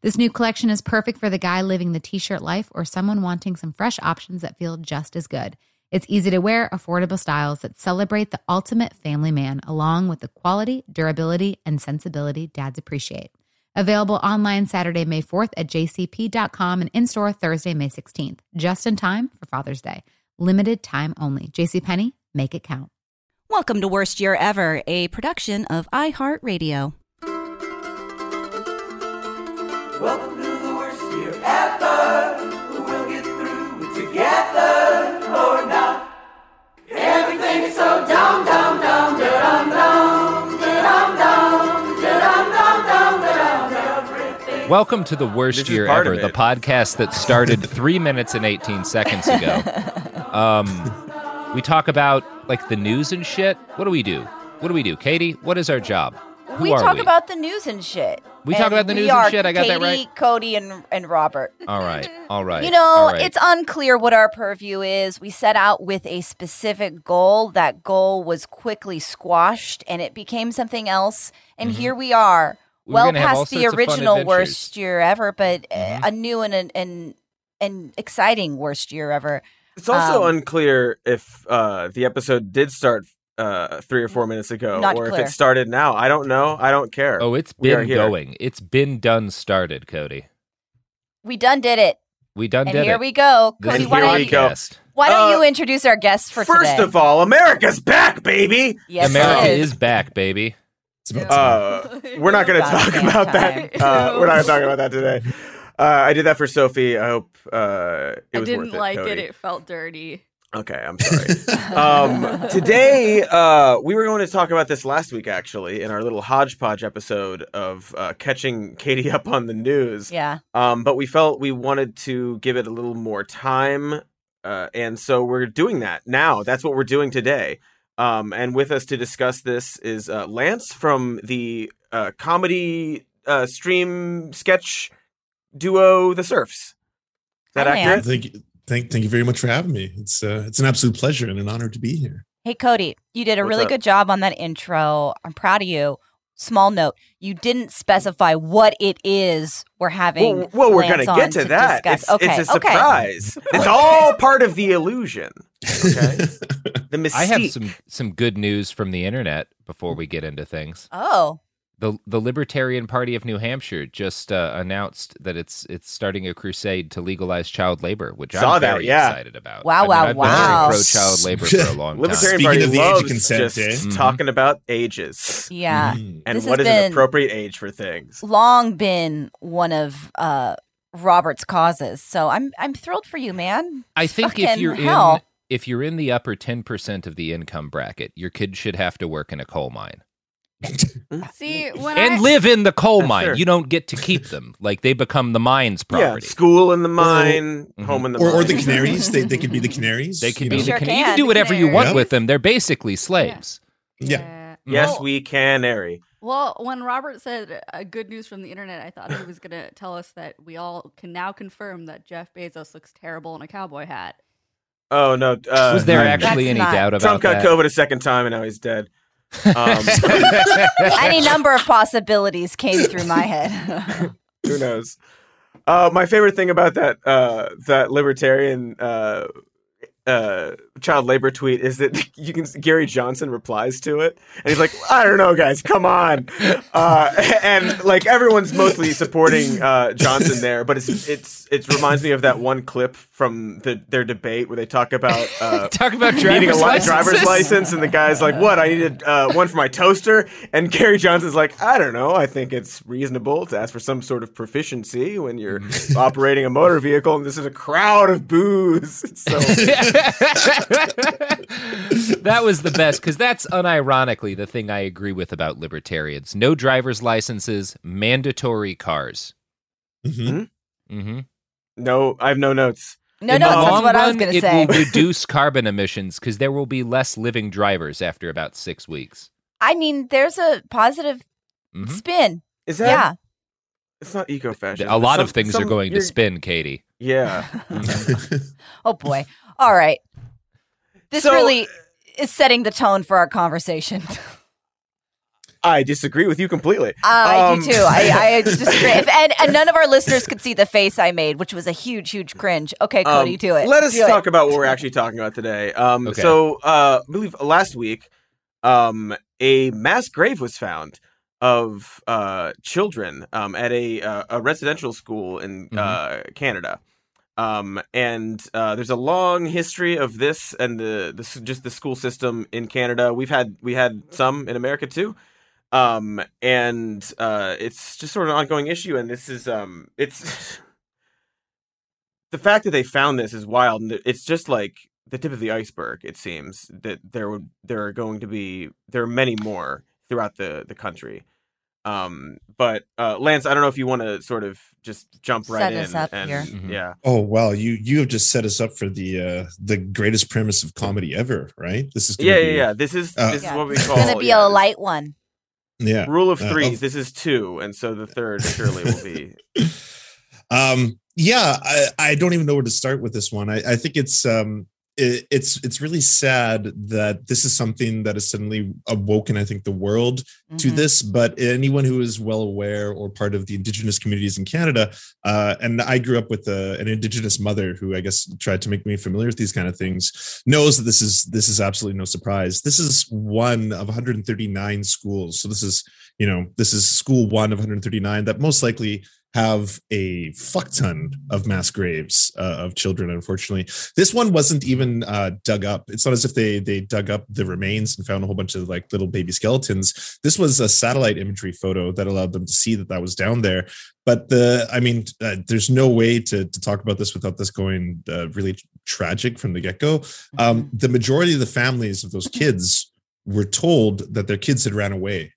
This new collection is perfect for the guy living the t shirt life or someone wanting some fresh options that feel just as good. It's easy to wear, affordable styles that celebrate the ultimate family man, along with the quality, durability, and sensibility dads appreciate. Available online Saturday, May 4th at jcp.com and in store Thursday, May 16th, just in time for Father's Day. Limited time only. JCPenney, make it count. Welcome to Worst Year Ever, a production of iHeartRadio. Welcome to the worst year ever. We'll get through it together or not. Everything is so dumb, dumb, dumb, da-dum, dumb, da-dum, dumb, da-dum, dumb, dumb, dumb. Welcome to the worst year ever, the podcast that started three minutes and eighteen seconds ago. Um, we talk about like the news and shit. What do we do? What do we do, Katie? What is our job? Who we are talk we? about the news and shit. We talk about the news and shit, I got that Katie, right? Cody and and Robert. All right, all right. You know, all right. it's unclear what our purview is. We set out with a specific goal. That goal was quickly squashed and it became something else. And here we are, Mm-hmm. We were well gonna have all past the sorts of fun original worst year ever, but uh, Mhm. a new and an, an, an exciting worst year ever. It's also Um, unclear if uh, the episode did start uh, three or four minutes ago, Not or if it started now. I don't know. I don't care. oh, it's are been here. going. It's been done. Started, Cody. We done did it. We done and did here it. we go. This Cody, is why here don't, we you, go. why don't Uh, you introduce our guests for First today? of all, America's back, baby. yes, America it is back, baby. It's about. Uh, we're not going to talk about time. that. Uh, we're not going to talk about that today. Uh, I did that for Sophie. I hope uh, it I didn't worth it, like Cody. it. It felt dirty. Okay, I'm sorry. um, today, uh, we were going to talk about this last week, actually, in our little hodgepodge episode of uh, catching Katie up on the news. Yeah. Um, but we felt we wanted to give it a little more time, uh, and so we're doing that now. That's what we're doing today. Um, and with us to discuss this is uh, Lance from the uh, comedy uh, stream sketch duo, The Serfs. Is that Hi, accurate? Lance. thank you, thank, thank you very much for having me. It's uh, it's an absolute pleasure and an honor to be here. Hey, Cody, you did a What's really up? good job on that intro. I'm proud of you. Small note, you didn't specify what it is we're having. Well, well we're gonna get to that. discuss. It's, okay, it's a okay. surprise. It's all part of the illusion. Okay. The mystique. I have some some good news from the internet before we get into things. Oh, The the Libertarian Party of New Hampshire just uh, announced that it's it's starting a crusade to legalize child labor, which Saw I'm that, very yeah. excited about. Wow, I mean, wow, I've wow. pro child labor for a long time. Libertarian Party of the age of loves consent, just eh? Talking about ages yeah. Mm. and This what has is been- an appropriate age for things. Long been one of uh, Robert's causes. So I'm I'm thrilled for you, man. I think if you're hell. in if you're in the upper ten percent of the income bracket, your kid should have to work in a coal mine See, when and I, live in the coal mine. fair. You don't get to keep them; like they become the mine's Yeah, property. school in the mine, Mhm. home in the or, mine. or the canaries. They, they could be the canaries. They can be know? the Sure can- You can, can do the whatever you want canaries. with them. They're basically slaves. Yeah. yes, Well- we canary. Well, when Robert said uh, good news from the internet, I thought he was going to tell us that we all can now confirm that Jeff Bezos looks terrible in a cowboy hat. Oh no! Uh, Was there I- actually any not- doubt about Trump got that? COVID a second time and now he's dead. Um, Any number of possibilities came through my head. who knows? Uh, my favorite thing about that uh, that libertarian uh, uh, child labor tweet is that you can Gary Johnson replies to it, and he's like, "I don't know, guys, come on," uh, and like everyone's mostly supporting uh, Johnson there, but it's it's it reminds me of that one clip from the, their debate where they talk about uh, Talk about needing a driver's li- driver's license, and the guy's like, "What? I needed uh, one for my toaster." And Gary Johnson's like, "I don't know. I think it's reasonable to ask for some sort of proficiency when you're operating a motor vehicle, and this is a crowd of boos." So that was the best because that's unironically the thing I agree with about libertarians. No driver's licenses, mandatory cars. Mhm. Mm-hmm. no, I have no notes. No, In no, that's long what I was going to say. it say. will reduce carbon emissions because there will be less living drivers after about six weeks. I mean, there's a positive Mhm. spin. Is that? Yeah. It's not eco fashion. A lot of things are going to spin, Katie. Yeah. Oh boy. All right. This So- really is setting the tone for our conversation. I disagree with you completely. I Um, do too. I, I disagree. If, and, and none of our listeners could see the face I made, which was a huge, huge cringe. Okay, Cody, Um, do it. Let us Do it. talk about what we're actually talking about today. Um, Okay. So, uh, I believe last week, um, a mass grave was found of uh, children um, at a uh, a residential school in Mhm. uh, Canada. Um, and uh, there's a long history of this and the, the just the school system in Canada. We've had we had some in America too. Um, and uh, it's just sort of an ongoing issue. And this is um, it's the fact that they found this is wild, and it's just like the tip of the iceberg. It seems that there would there are going to be there are many more throughout the the country. Um, but uh, Lance, I don't know if you want to sort of just jump right Set in. us up and, here. Mhm. Yeah, Oh wow, you you have just set us up for the uh the greatest premise of comedy ever, right? This is gonna yeah, be, yeah, yeah. This is Uh, this Yeah. is what we It's call going to be yeah, a light one. yeah. rule of Uh, threes. of- this is two, and so the third surely will be. um yeah I, I don't even know where to start with this one i, I think it's um it, it's it's really sad that this is something that has suddenly awoken i think the world to Mhm. this but anyone who is well aware or part of the indigenous communities in canada uh, and i grew up with a, an indigenous mother who i guess tried to make me familiar with these kind of things knows that this is this is absolutely no surprise this is one of 139 schools so this is you know this is school one of 139 that most likely have a fuck ton of mass graves uh, of children unfortunately. This one wasn't even uh, dug up. It's not as if they they dug up the remains and found a whole bunch of like little baby skeletons. This was a satellite imagery photo that allowed them to see that that was down there. But the i mean uh, there's no way to, to talk about this without this going uh, really tragic from the get-go. Um, the majority of the families of those kids were told that their kids had ran away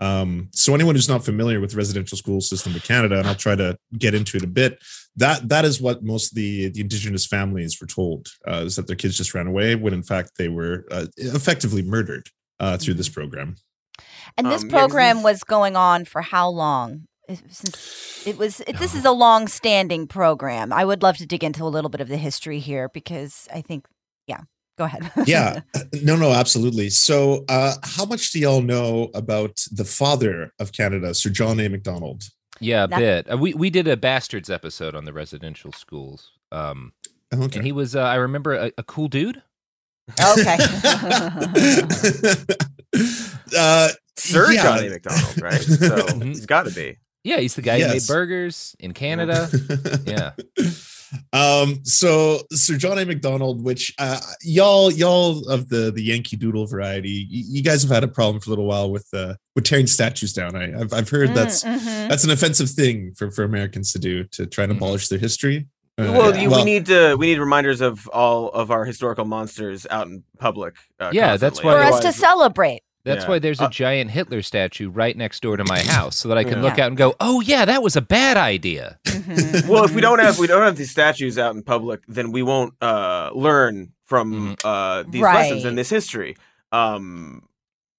um, so anyone who's not familiar with the residential school system of Canada, and I'll try to get into it a bit, that that is what most of the, the indigenous families were told uh, is that their kids just ran away when in fact they were uh, effectively murdered uh, through this program. And this Um, yeah, 'cause program this- was going on for how long? It- Since it was, it, this is a long-standing program. I would love to dig into a little bit of the history here because I think, yeah, go ahead. yeah no no absolutely so uh how much do y'all know about the father of canada sir john a macdonald Yeah, a That- bit. Uh, we we did a bastards episode on the residential schools. Um, okay and he was, uh, I remember, a, a cool dude. okay. uh Sir Yeah. Johnny McDonald, right? So Mhm. he's got to be. Yeah, he's the guy who made burgers in Canada. yeah. Um so sir john a macdonald which uh y'all y'all of the the yankee doodle variety y- you guys have had a problem for a little while with uh with tearing statues down I, i've i've heard that's Mm, mhm. that's an offensive thing for for americans to do to try and Mhm. abolish their history Uh, Well, yeah. you, we need to we need reminders of all of our historical monsters out in public. Uh, Yeah, that's constantly. why- for us to celebrate. That's Yeah. why there's a Uh, giant Hitler statue right next door to my house, so that I can Yeah. look out and go, "Oh yeah, that was a bad idea." Mhm. Well, if we don't have we don't have these statues out in public, then we won't uh, learn from uh, these lessons Right. in this history, um,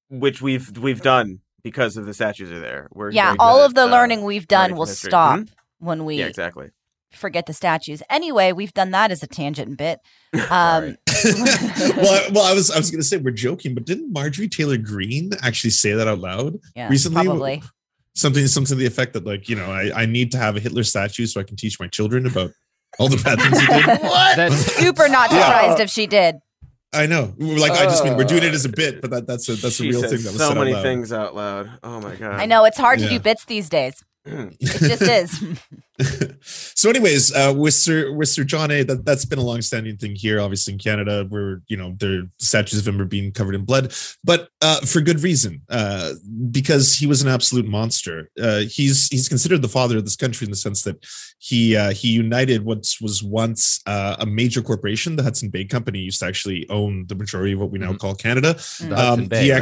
which we've we've done because of the statues are there. We're yeah, all at, of the uh, learning we've done will history. stop Mhm. when we Yeah, exactly. Forget the statues. Anyway, we've done that as a tangent bit. Um, well, I, well, I was I was going to say we're joking, but didn't Marjorie Taylor Greene actually say that out loud yeah, recently? probably. Something, something to the effect that, like, you know, I, I need to have a Hitler statue so I can teach my children about all the bad things he did. That's Super not Yeah. surprised if she did. I know. Like, I just mean we're doing it as a bit, but that, that's a that's She a real thing that was so said out many things out loud. Oh my god. I know it's hard to do bits these days. It just is. so anyways uh with sir with sir john a that, that's been a long-standing thing here obviously in canada where you know their statues of him are being covered in blood but uh for good reason uh because he was an absolute monster uh he's he's considered the father of this country in the sense that he uh he united what was once uh, a major corporation the hudson bay company used to actually own the majority of what we now Mhm. call canada the Hudson um, Bay, he right?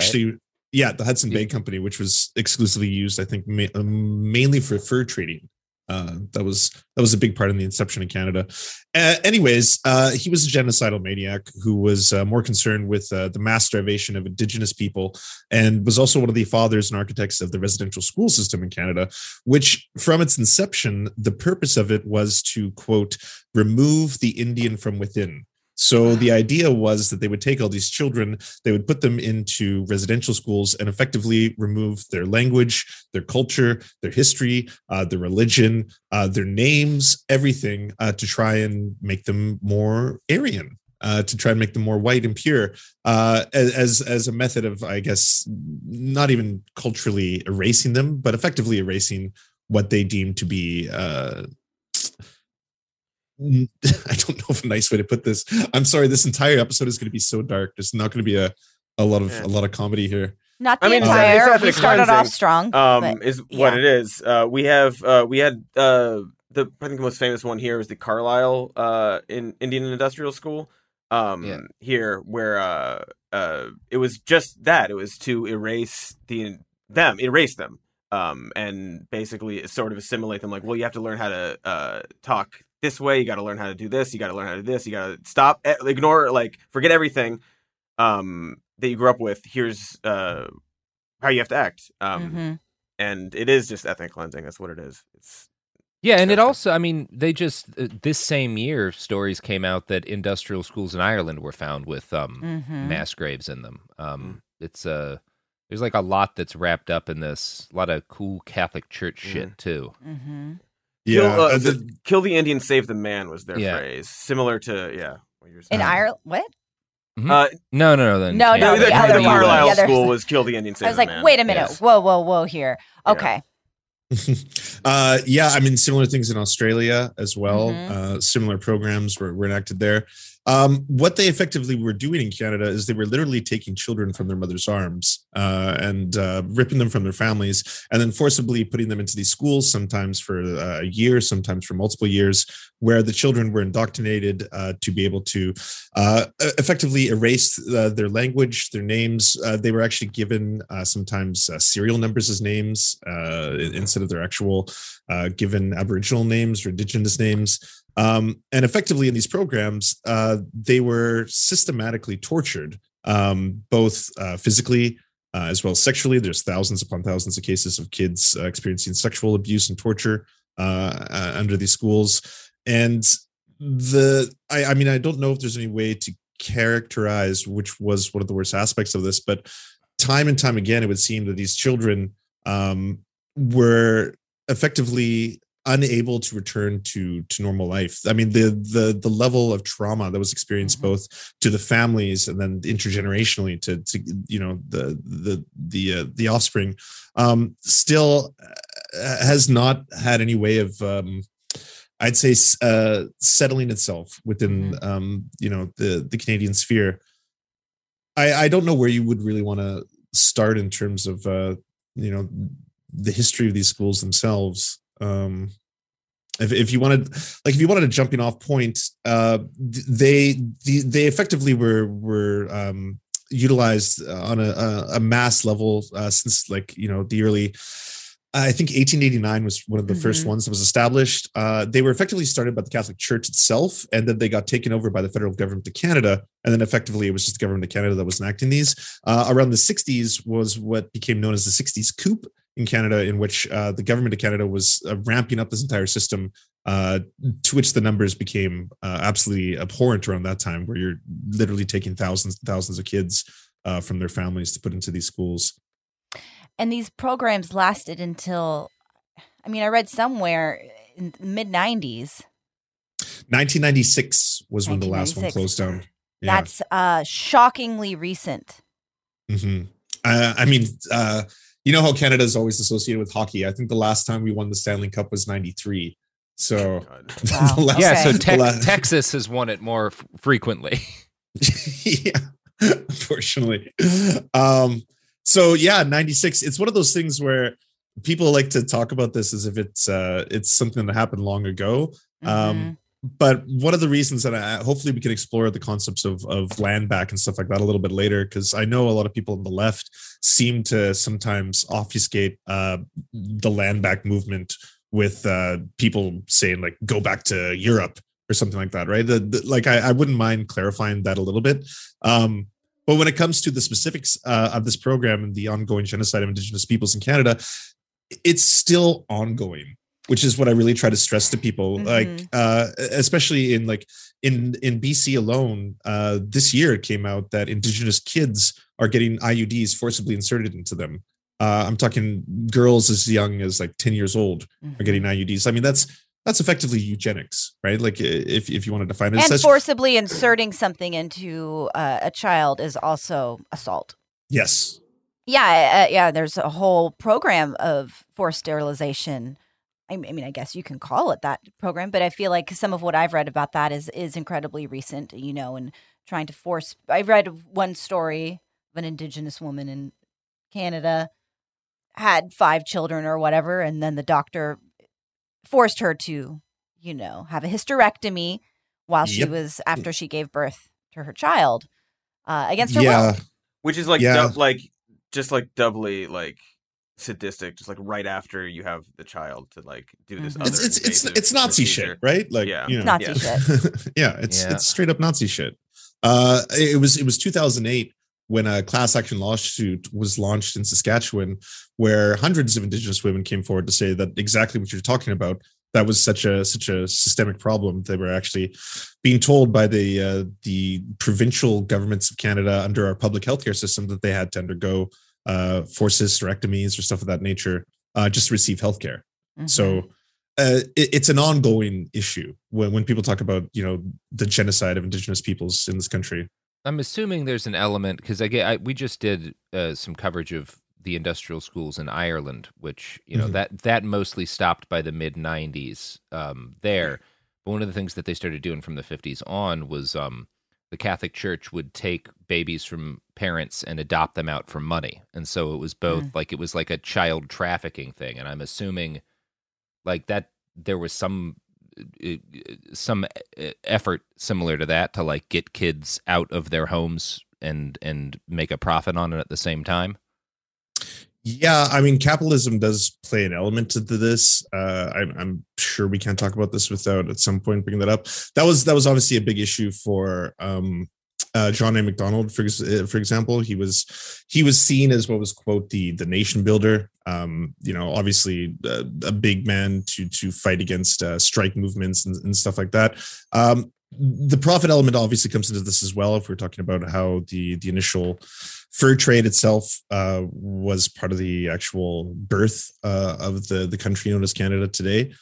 Yeah the hudson bay company which was exclusively used i think ma- um, mainly for fur trading uh, that was that was a big part in the inception of Canada. Uh, anyways, uh, he was a genocidal maniac who was uh, more concerned with uh, the mass starvation of Indigenous people, and was also one of the fathers and architects of the residential school system in Canada. Which, from its inception, the purpose of it was to quote remove the Indian from within. So the idea was that they would take all these children, they would put them into residential schools and effectively remove their language, their culture, their history, uh, their religion, uh, their names, everything uh, to try and make them more Aryan. Uh, to try and make them more white and pure, uh, as as a method of, I guess, not even culturally erasing them, but effectively erasing what they deem to be uh, I don't know if a nice way to put this. I'm sorry. This entire episode is going to be so dark. There's not going to be a a lot of Yeah. a lot of comedy here. Not the I mean, entire. it's we started off strong. um, but- is what it is. Uh, we have uh, we had uh, the I think the most famous one here is the Carlisle uh, in Indian Industrial School. Um, Yeah. here where uh, uh, it was just that it was to erase the them erase them um, and basically sort of assimilate them. Like, well, you have to learn how to uh, talk this way. You got to learn how to do this. You got to learn how to do this. You got to stop, eh, ignore, like, forget everything um, that you grew up with. Here's uh, how you have to act. Um, Mhm. and it is just ethnic cleansing. That's what it is. It's Yeah, and it also, I mean, they just uh, this same year stories came out that industrial schools in Ireland were found with um Mhm. mass graves in them. Mm. Um it's uh there's like a lot that's wrapped up in this, a lot of cool Catholic church shit too. Mhm. Kill, Yeah, uh, uh, the- the- kill the Indian, save the man was their Yeah. phrase, similar to yeah. What you're In. Ireland, what? Uh, No, no, no. Then No, no, no, the, the other the. Carlisle The other- school was kill the Indian, save I was the like, man. wait a minute. Yes. Whoa, whoa, whoa. Here. Yeah. Okay. uh, yeah, I mean, similar things in Australia as well. Mhm. Uh, similar programs were, were enacted there. Um, what they effectively were doing in Canada is they were literally taking children from their mother's arms uh, and uh, ripping them from their families and then forcibly putting them into these schools, sometimes for uh, a year, sometimes for multiple years, where the children were indoctrinated uh, to be able to uh, effectively erase uh, their language, their names. They were actually given sometimes serial numbers as names instead of their actual given Aboriginal names or Indigenous names. Um, and effectively, in these programs, uh, they were systematically tortured, um, both uh, physically uh, as well as sexually. There's thousands upon thousands of cases of kids uh, experiencing sexual abuse and torture uh, uh, under these schools. And the, I, I mean, I don't know if there's any way to characterize which was one of the worst aspects of this, but time and time again, it would seem that these children um, were effectively unable to return to to normal life. I mean the the the level of trauma that was experienced Mhm. both to the families and then intergenerationally to to you know the the the uh, the offspring um still uh, has not had any way of um i'd say uh settling itself within um you know the the canadian sphere. I i don't know where you would really want to start in terms of uh you know the history of these schools themselves um if, if you wanted like if you wanted a jumping off point uh they the, they effectively were were um utilized on a, a, mass level uh, since like you know the early I think 1889 was one of the first Mhm. ones that was established. Uh, they were effectively started by the Catholic Church itself, and then they got taken over by the federal government of Canada. And then effectively, it was just the government of Canada that was enacting these. Uh, around the 60s was what became known as the 60s Scoop in Canada, in which uh, the government of Canada was uh, ramping up this entire system, uh, to which the numbers became uh, absolutely abhorrent around that time, where you're literally taking thousands and thousands of kids uh, from their families to put into these schools. And these programs lasted until, I mean, I read somewhere in the mid 90s. 1996 was when the last one closed down. Yeah. That's uh, shockingly recent. hmm Uh, I mean, uh, you know how Canada is always associated with hockey. I think the last time we won the Stanley Cup was '93. So, Wow. last- Yeah, so Okay. Tex- the la- Texas has won it more f- frequently. yeah, unfortunately. Um, so yeah, 96. It's one of those things where people like to talk about this as if it's uh it's something that happened long ago. Um, but one of the reasons that I hopefully we can explore the concepts of of land back and stuff like that a little bit later, because I know a lot of people on the left seem to sometimes obfuscate uh the land back movement with uh people saying like go back to Europe or something like that, right? The, the- like I, I wouldn't mind clarifying that a little bit. Um, but when it comes to the specifics uh, of this program and the ongoing genocide of Indigenous peoples in Canada, it's still ongoing, which is what I really try to stress to people. Like, Mhm. uh, especially in like in in BC alone, uh, this year it came out that Indigenous kids are getting IUDs forcibly inserted into them. Uh, I'm talking girls as young as like 10 years old Mm-hmm. are getting IUDs. I mean, that's that's effectively eugenics, right? Like if if you want to define it, And such- forcibly inserting something into uh, a child is also assault. yes, Yeah, uh, yeah. There's a whole program of forced sterilization. I m- I mean, I guess you can call it that program, but I feel like some of what I've read about that is is incredibly recent. You know, and trying to force. I read one story of an Indigenous woman in Canada had five children or whatever, and then the doctor forced her to, you know, have a hysterectomy while she Yep. was after she gave birth to her child uh, against her will. Which is like Yeah. dou- like just like doubly like sadistic, just like right after you have the child to like do this. Mhm. Other it's it's it's it's Nazi procedure. shit, right? Like Yeah. you know, Nazi yeah. shit. yeah, it's Yeah. it's straight up Nazi shit. Uh, it was it was 2008 when a class action lawsuit was launched in Saskatchewan, where hundreds of Indigenous women came forward to say that exactly what you're talking about. That was such a such a systemic problem. They were actually being told by the uh, the provincial governments of Canada under our public healthcare system that they had to undergo uh, forced hysterectomies or stuff of that nature uh, just to receive healthcare. Mhm. So uh, it, it's an ongoing issue when, when people talk about you know the genocide of indigenous peoples in this country. I'm assuming there's an element because I get I, we just did uh, some coverage of the industrial schools in Ireland, which you know Mhm. that that mostly stopped by the mid '90s um, there. But one of the things that they started doing from the '50s on was um, the Catholic Church would take babies from parents and adopt them out for money, and so it was both like it was like a child trafficking thing. And I'm assuming like that there was some uh, some uh, effort similar to that to like get kids out of their homes and and make a profit on it at the same time. Yeah, I mean, capitalism does play an element to this. Uh, I'm, I'm sure we can't talk about this without at some point bringing that up. That was that was obviously a big issue for um, uh, John A. Macdonald, for uh, for example. He was he was seen as what was quote the the nation builder. Um, you know, obviously uh, a big man to to fight against uh, strike movements and, and stuff like that. Um, the profit element obviously comes into this as well. If we're talking about how the the initial fur trade itself uh, was part of the actual birth uh, of the the country known as Canada today.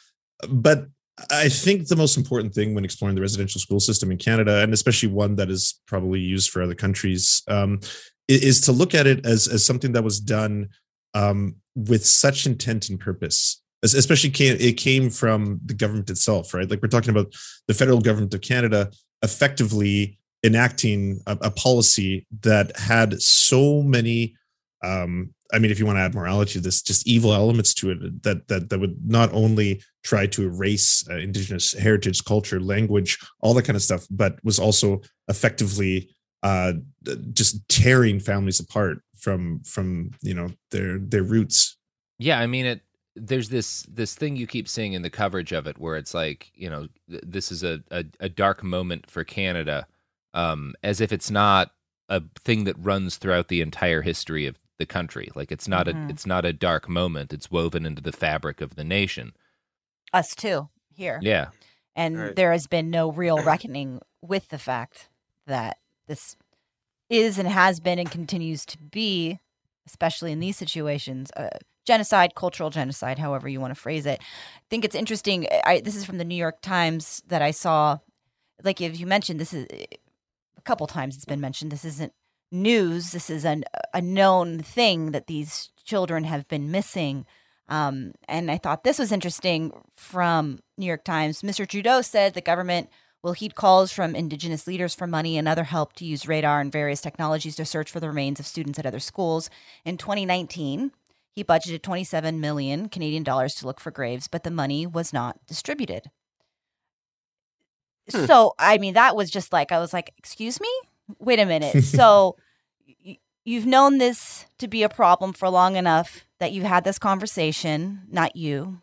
But I think the most important thing when exploring the residential school system in Canada, and especially one that is probably used for other countries, um, is to look at it as as something that was done um, with such intent and purpose. Especially, ca- it came from the government itself, right? Like we're talking about the federal government of Canada effectively enacting a, a policy that had so many um i mean if you want to add morality to this just evil elements to it that that that would not only try to erase uh, indigenous heritage culture language all that kind of stuff but was also effectively uh just tearing families apart from from you know their their roots. Yeah, I mean it there's this this thing you keep seeing in the coverage of it where it's like you know th- this is a, a, a dark moment for Canada, um, as if it's not a thing that runs throughout the entire history of the country. Like it's not Mhm. a it's not a dark moment. It's woven into the fabric of the nation. Us too here. Yeah. and Right. there has been no real reckoning with the fact that this is and has been and continues to be especially in these situations uh, genocide cultural genocide however you want to phrase it i think it's interesting I, this is from the new york times that i saw like if you mentioned this is a couple times it's been mentioned this isn't news this is an, a known thing that these children have been missing um, and I thought this was interesting from New York Times. Mr. Trudeau said the government will heed calls from Indigenous leaders for money and other help to use radar and various technologies to search for the remains of students at other schools. In 2019, he budgeted 27 million Canadian dollars to look for graves, but the money was not distributed. Hmm. So, I mean, that was just like, I was like, excuse me? Wait a minute. so, y- you've known this to be a problem for long enough that you've had this conversation, not you,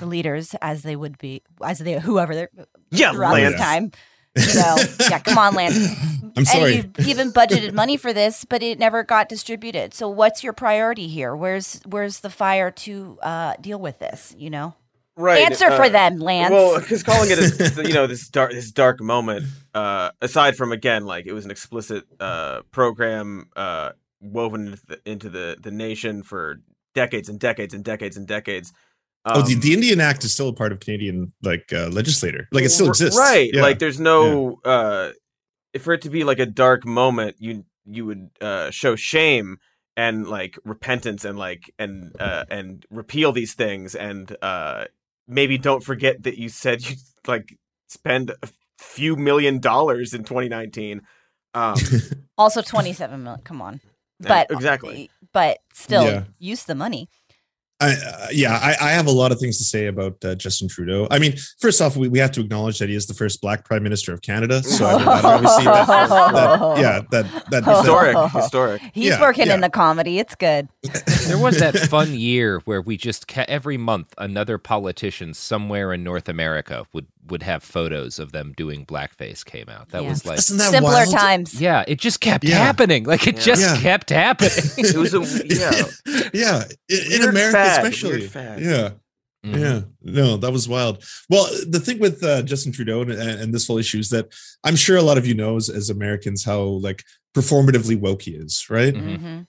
the leaders, as they would be, as they, whoever they're Yeah, throughout Lance. this time. You know, yeah, come on, Lance. I'm sorry. And you've even budgeted money for this, but it never got distributed. So, what's your priority here? Where's where's the fire to uh, deal with this? You know, Right. answer for uh, them, Lance. Well, because calling it a, you know this dark this dark moment, uh, aside from again like it was an explicit uh, program uh, woven into the, into the the nation for decades and decades and decades and decades. oh, the, Um, the Indian Act is still a part of Canadian like uh, legislator. Like it still exists, right? Yeah. Like there's no uh, for it to be like a dark moment, you you would uh, show shame and like repentance and like and uh, and repeal these things and uh, maybe don't forget that you said you like spend a few million dollars in 2019. Um, also, twenty-seven million. Come on, but exactly. but still, Yeah. use the money. I, uh, yeah, I, I have a lot of things to say about uh, Justin Trudeau. I mean, first off, we, we have to acknowledge that he is the first Black Prime Minister of Canada. So I mean, that obviously, that, that, yeah, that that historic, Oh. historic. He's Yeah, working yeah. in the comedy. It's good. There was that fun year where we just every month another politician somewhere in North America would would have photos of them doing blackface came out. That Yeah. was like Isn't that Simpler wild? times. yeah, it just kept Yeah. happening. Like it Yeah. just Yeah. kept happening. It was a yeah. yeah, in, in America fad, especially. weird fad. Yeah, Mhm. yeah, no, that was wild. Well, the thing with uh, Justin Trudeau and, and this whole issue is that I'm sure a lot of you know as, as Americans how like performatively woke he is, right? Mhm.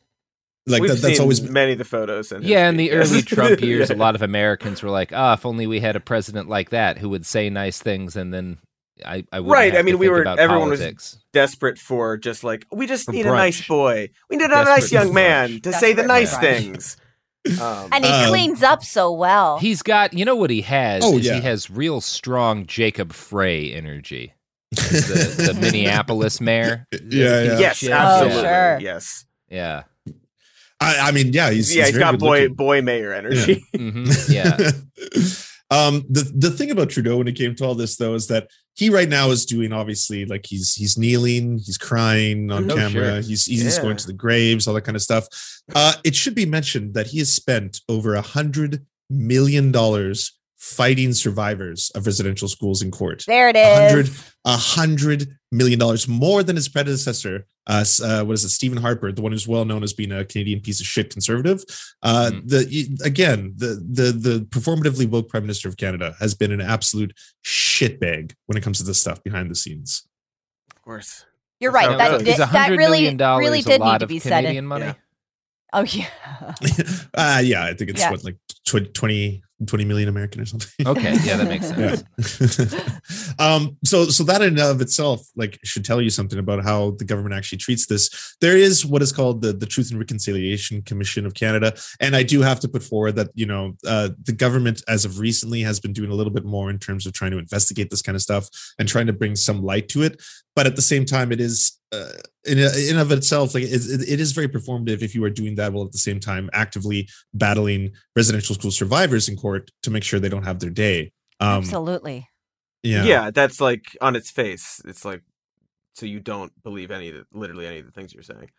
Like that, that's seen always many of the photos. And Yeah, in the early Trump years, a lot of Americans were like, "Ah, if only we had a president like that who would say nice things," and then I, I wouldn't Right, have I mean, we were- about everyone was- desperate for just like we just For need a nice boy. We need a Desperate nice young man brunch. to say the nice brunch. things. Um, And he Um, cleans up so well. He's got, you know, what he has. Oh, is yeah. he has real strong Jacob Frey energy. The, the Minneapolis mayor. Yeah, yeah. yes, Shit. absolutely. sure. Yes. Yeah. I, I mean, yeah, he's yeah, he's he's very got boy looking. boy mayor energy. hmm Yeah. um, the the thing about Trudeau when it came to all this though is that he right now is doing obviously like he's he's kneeling, he's crying on Oh, camera, sure. he's he's Yeah. going to the graves, all that kind of stuff. Uh, it should be mentioned that he has spent over a hundred million dollars fighting survivors of residential schools in court. there it is. Hundred, is. A hundred million dollars more than his predecessor. Uh, uh, what is it? Stephen Harper, the one who's well known as being a Canadian piece of shit conservative. Uh, Mhm. The again, the the the performatively woke Prime Minister of Canada has been an absolute shitbag when it comes to this stuff behind the scenes. Of course. You're right. how it That goes. did, Is a that really really did need to of be said. Canadian money? Yeah. Oh yeah. uh, yeah, I think it's Yeah. what like tw- 20, 20 million American or something. Okay. Yeah, that makes sense. Yeah. um, so so that in and of itself like should tell you something about how the government actually treats this. There is what is called the, the Truth and Reconciliation Commission of Canada. And I do have to put forward that, you know, uh, the government as of recently has been doing a little bit more in terms of trying to investigate this kind of stuff and trying to bring some light to it. But at the same time, it is uh, in, in of itself, like it, it, it is very performative if you are doing that while at the same time actively battling residential school survivors in court to make sure they don't have their day. Um, Absolutely. yeah. Yeah. that's like on its face. It's like so you don't believe any of the, literally any of the things you're saying.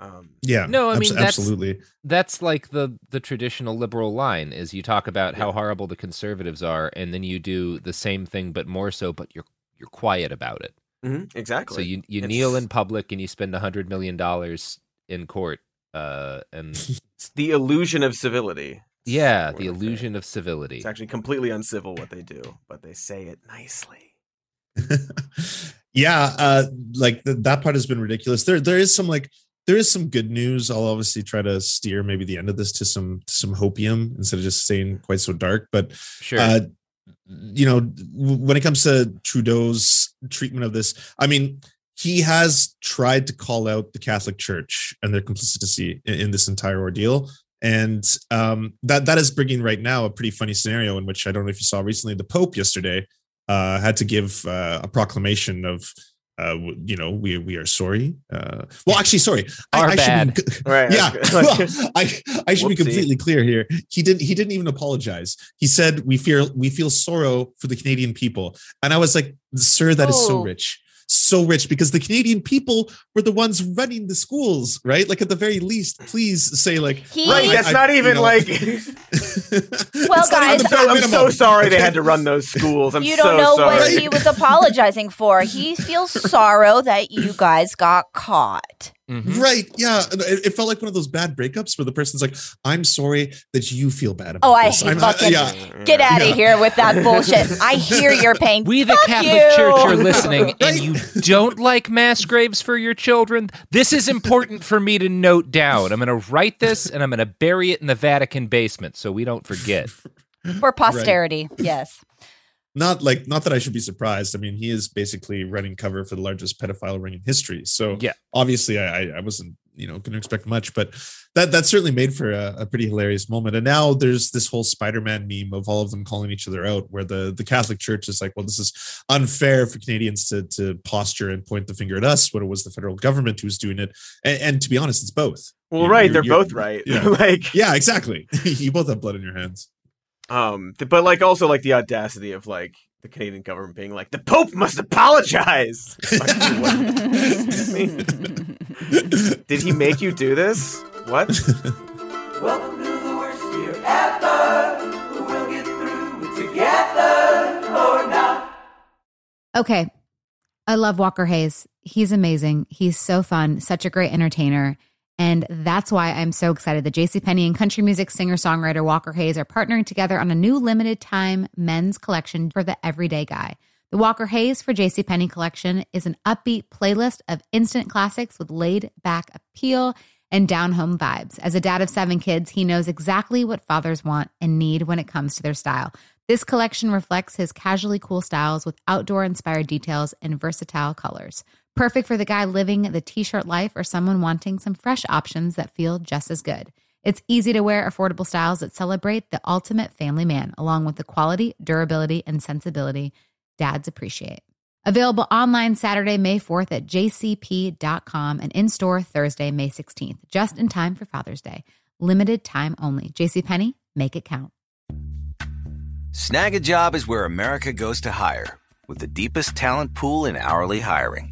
Um, Yeah. No, I abs- mean, that's- absolutely. That's like the the traditional liberal line is you talk about how horrible the conservatives are, and then you do the same thing but more so, but you're you're quiet about it. Mhm, exactly. So you you It's- kneel in public and you spend a hundred million dollars in court, uh, and It's the illusion of civility. Yeah, the I illusion of civility. It's actually completely uncivil what they do, but they say it nicely. yeah, uh, like th- that part has been ridiculous. There, there is some like there is some good news. I'll obviously try to steer maybe the end of this to some to some hopium instead of just staying quite so dark. But Sure. uh, you know, when it comes to Trudeau's treatment of this, I mean, he has tried to call out the Catholic Church and their complicity in, this entire ordeal. And um, that that is bringing right now a pretty funny scenario in which I don't know if you saw recently the Pope yesterday uh, had to give uh, a proclamation of uh, you know we we are sorry. Uh, well, actually, sorry, Our should bad. be, Right. yeah, well, I I should be completely clear here. He didn't he didn't even apologize. He said we fear we feel sorrow for the Canadian people, and I was like, sir, that is so Oh. rich. So rich because the Canadian people were the ones running the schools, right? Like at the very least, please say like He- Right, I- that's I- not you even know- like. Well, It's not even guys, um, I'm so, so sorry they had to run those schools. I'm you don't know sorry. what he was apologizing for. He feels sorrow that you guys got caught. Mhm. Right. Yeah. It, it felt like one of those bad breakups where the person's like, I'm sorry that you feel bad about it. Oh, I this. hate I'm, fucking- yeah. Get out of Yeah. here with that bullshit. I hear your pain. We, the Fuck Catholic you. Church, are listening, and you don't like mass graves for your children. This is important for me to note down. I'm going to write this, and I'm going to bury it in the Vatican basement so we don't forget. For posterity, yes. Not like, not that I should be surprised. I mean, he is basically running cover for the largest pedophile ring in history. So Yeah. obviously I, I- wasn't, you know, going to expect much, but that, that certainly made for a, a pretty hilarious moment. And now there's this whole Spider-Man meme of all of them calling each other out where the, the Catholic church is like, well, this is unfair for Canadians to, to posture and point the finger at us when it was the federal government who was doing it. And, and to be honest, it's both. Well, You- right, you're- they're you're- both right. Yeah. like, Yeah, exactly. you both have blood in your hands. Um, th- but like also like the audacity of like the Canadian government being like the Pope must apologize. Fuck you, what? Excuse me? Did he make you do this? What? Welcome to the worst year ever. We'll get through it together or not. Okay. I love Walker Hayes. He's amazing. He's so fun, such a great entertainer. And that's why I'm so excited that JCPenney and country music singer songwriter Walker Hayes are partnering together on a new limited time men's collection for the everyday guy. The Walker Hayes for JCPenney collection is an upbeat playlist of instant classics with laid back appeal and down home vibes. As a dad of seven kids, he knows exactly what fathers want and need when it comes to their style. This collection reflects his casually cool styles with outdoor inspired details and versatile colors. Perfect for the guy living the t shirt life or someone wanting some fresh options that feel just as good. It's easy to wear, affordable styles that celebrate the ultimate family man, along with the quality, durability, and sensibility dads appreciate. Available online Saturday, May 4th at jcp.com and in store Thursday, May 16th, just in time for Father's Day. Limited time only. JCPenney, make it count. Snagajob is where America goes to hire, with the deepest talent pool in hourly hiring.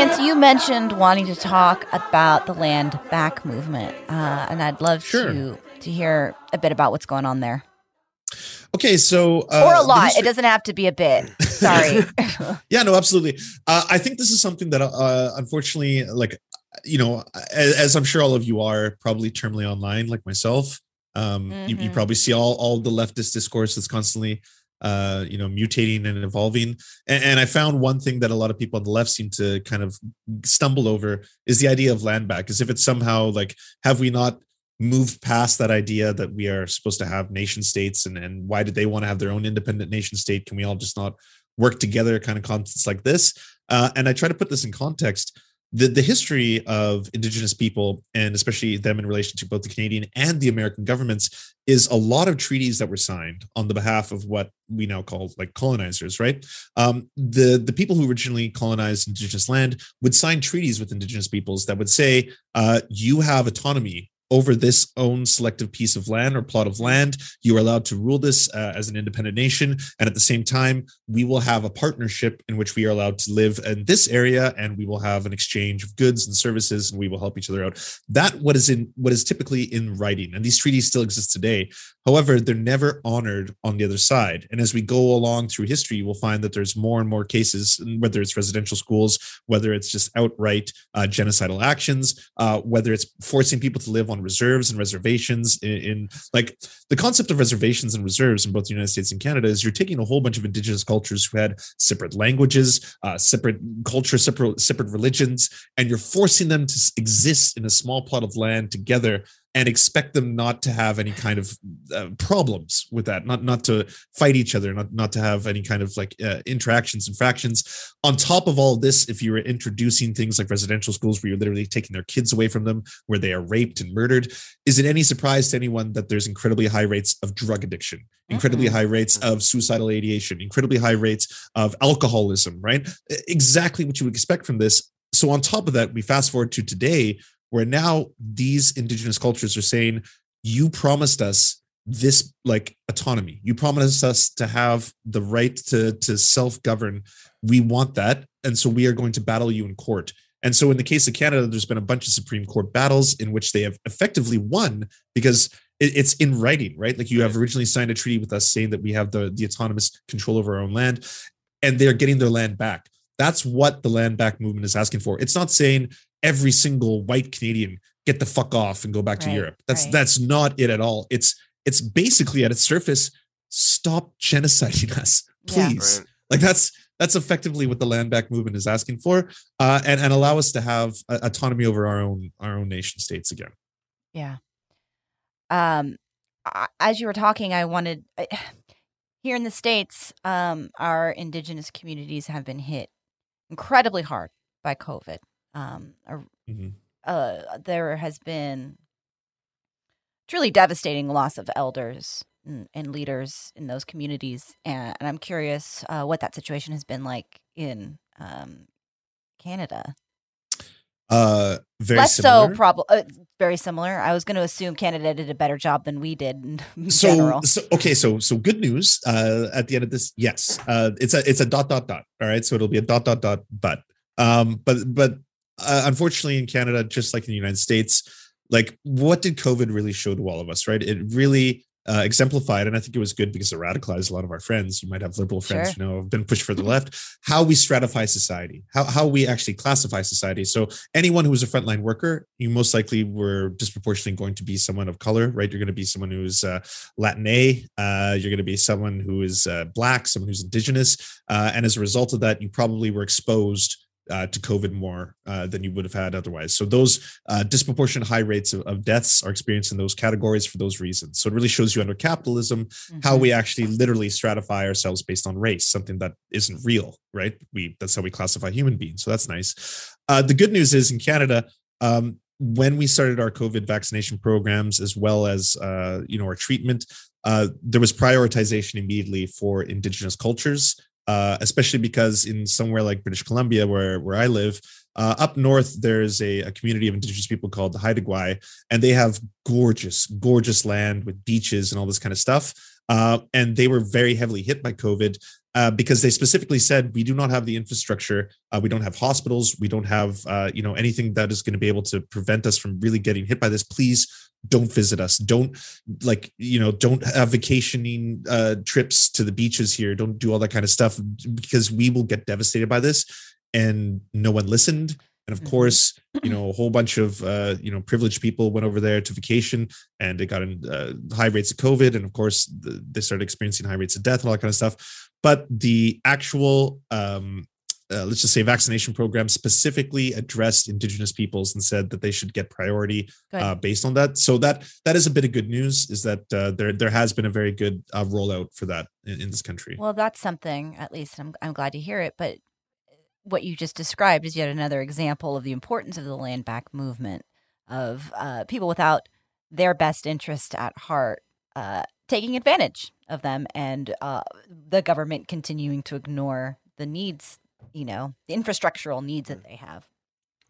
Lance, you mentioned wanting to talk about the land back movement, uh, and I'd love Sure. to to hear a bit about what's going on there, Okay, so uh, or a lot. history- It doesn't have to be a bit. Sorry. yeah no absolutely uh, i think this is something that uh, unfortunately like you know as, as i'm sure all of you are probably terminally online like myself um you, you Mhm. probably see all all the leftist discourse that's constantly uh you know mutating and evolving. And, and i found one thing that a lot of people on the left seem to kind of stumble over is the idea of land back as if it's somehow like have we not moved past that idea that we are supposed to have nation states and and why did they want to have their own independent nation state? Can we all just not work together kind of concepts like this? Uh, and i try to put this in context the, the history of indigenous people and especially them in relation to both the canadian and the american governments is a lot of treaties that were signed on the behalf of what we now call like colonizers right? Um, the the people who originally colonized indigenous land would sign treaties with indigenous peoples that would say uh, you have autonomy over this own selective piece of land or plot of land. You are allowed to rule this uh, as an independent nation. And at the same time, we will have a partnership in which we are allowed to live in this area and we will have an exchange of goods and services and we will help each other out. That what is in what is typically in writing. And these treaties still exist today. However, they're never honored on the other side. And as we go along through history, you will find that there's more and more cases, whether it's residential schools, whether it's just outright uh, genocidal actions, uh, whether it's forcing people to live on reserves and reservations in, in like the concept of reservations and reserves in both the United States and Canada is you're taking a whole bunch of indigenous cultures who had separate languages, uh, separate culture, separate separate religions, and you're forcing them to exist in a small plot of land together and expect them not to have any kind of uh, problems with that not not to fight each other not not to have any kind of like uh, interactions and fractions. On top of all this if you were introducing things like residential schools where you're literally taking their kids away from them where they are raped and murdered is it any surprise to anyone that there's incredibly high rates of drug addiction incredibly high rates of suicidal ideation incredibly high rates of alcoholism right? Exactly what you would expect from this. So on top of that we fast forward to today where now these indigenous cultures are saying you promised us this like autonomy. You promised us to have the right to to self-govern. We want that and so we are going to battle you in court. And so in the case of canada there's been a bunch of supreme court battles in which they have effectively won because it- it's in writing right? Like you have originally signed a treaty with us saying that we have the the autonomous control over our own land and they're getting their land back that's what the land back movement is asking for it's not saying every single white canadian get the fuck off and go back to europe that's right. that's not it at all it's it's basically at its surface stop genociding us Yeah. please Right. like that's that's effectively what the land back movement is asking for uh, and and allow us to have uh, autonomy over our own our own nation states again Yeah. Um, I, as you were talking, I wanted I, here in the states, um, our indigenous communities have been hit incredibly hard by COVID. Um, a- Mhm. uh, there has been truly devastating loss of elders and, and leaders in those communities, and, and I'm curious uh, what that situation has been like in um, Canada. Uh very Less similar. so, probably uh, very similar. I was going to assume Canada did a better job than we did so, general. so okay so so good news uh at the end of this yes uh it's a it's a dot dot dot all right so it'll be a dot dot dot but um but but uh, unfortunately in canada just like in the united states like what did covid really show to all of us right it really uh, exemplified and i think it was good because it radicalized a lot of our friends you might have liberal friends Sure. you know have been pushed further left how we stratify society how, how we actually classify society so anyone who was a frontline worker you most likely were disproportionately going to be someone of color right you're going to be someone who's uh, Latin A. Uh, you're going to be someone who is uh, black, someone who's indigenous, uh, and as a result of that, you probably were exposed uh, to COVID more uh, than you would have had otherwise. So those uh, disproportionate high rates of, of deaths are experienced in those categories for those reasons. So it really shows you under capitalism how Mm-hmm. we actually literally stratify ourselves based on race, something that isn't real, right? We that's how we classify human beings. So that's nice. Uh, the good news is in Canada. Um, when we started our COVID vaccination programs, as well as uh, you know our treatment, uh, there was prioritization immediately for Indigenous cultures uh, especially because in somewhere like British Columbia, where where I live, uh, up north, there's a, a, community of indigenous people called the Haida Gwaii, and they have gorgeous, gorgeous land with beaches and all this kind of stuff. Uh, and they were very heavily hit by COVID uh, because they specifically said we do not have the infrastructure, uh, we don't have hospitals, we don't have uh, you know anything that is going to be able to prevent us from really getting hit by this. Please don't visit us. Don't like you know don't have vacationing uh, trips to the beaches here. Don't do all that kind of stuff because we will get devastated by this and no one listened and of mm-hmm. course you know a whole bunch of uh, you know privileged people went over there to vacation and they got in uh, high rates of covid and of course the, they started experiencing high rates of death and all that kind of stuff but the actual um, uh, let's just say vaccination program specifically addressed indigenous peoples and said that they should get priority uh, based on that. So that that is a bit of good news is that uh, there there has been a very good uh, rollout for that in, in, this country. Well that's something at least I'm, I'm glad to hear it but what you just described is yet another example of the importance of the land back movement of uh, people without their best interest at heart uh, taking advantage of them and uh, the government continuing to ignore the needs, you know, the infrastructural needs that they have.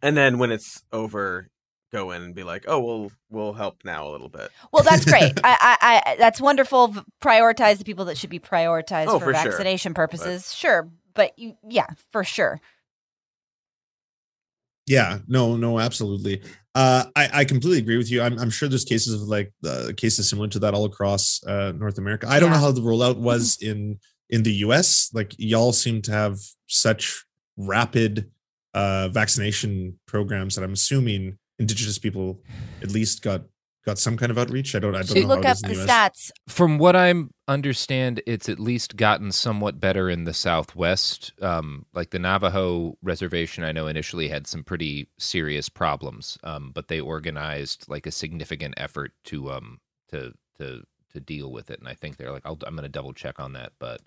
And then when it's over, go in and be like, "Oh, we'll we'll help now a little bit." Well, that's great. I, I, I, that's wonderful. Prioritize the people that should be prioritized oh, for, for vaccination sure. purposes. But... Sure, but you, yeah, for sure. Yeah, no, no, absolutely. Uh, I, I completely agree with you. I'm, I'm sure there's cases of like uh, cases similar to that all across uh, North America. I don't yeah. know how the rollout was in in the U.S. Like y'all seem to have such rapid uh, vaccination programs that I'm assuming Indigenous people at least got got some kind of outreach? I don't. I don't know. Look up the stats. From what I understand, it's at least gotten somewhat better in the Southwest. Um, like the Navajo reservation, I know initially had some pretty serious problems, um, but they organized like a significant effort to um to to to deal with it. And I think they're like, i am going to double check on that. But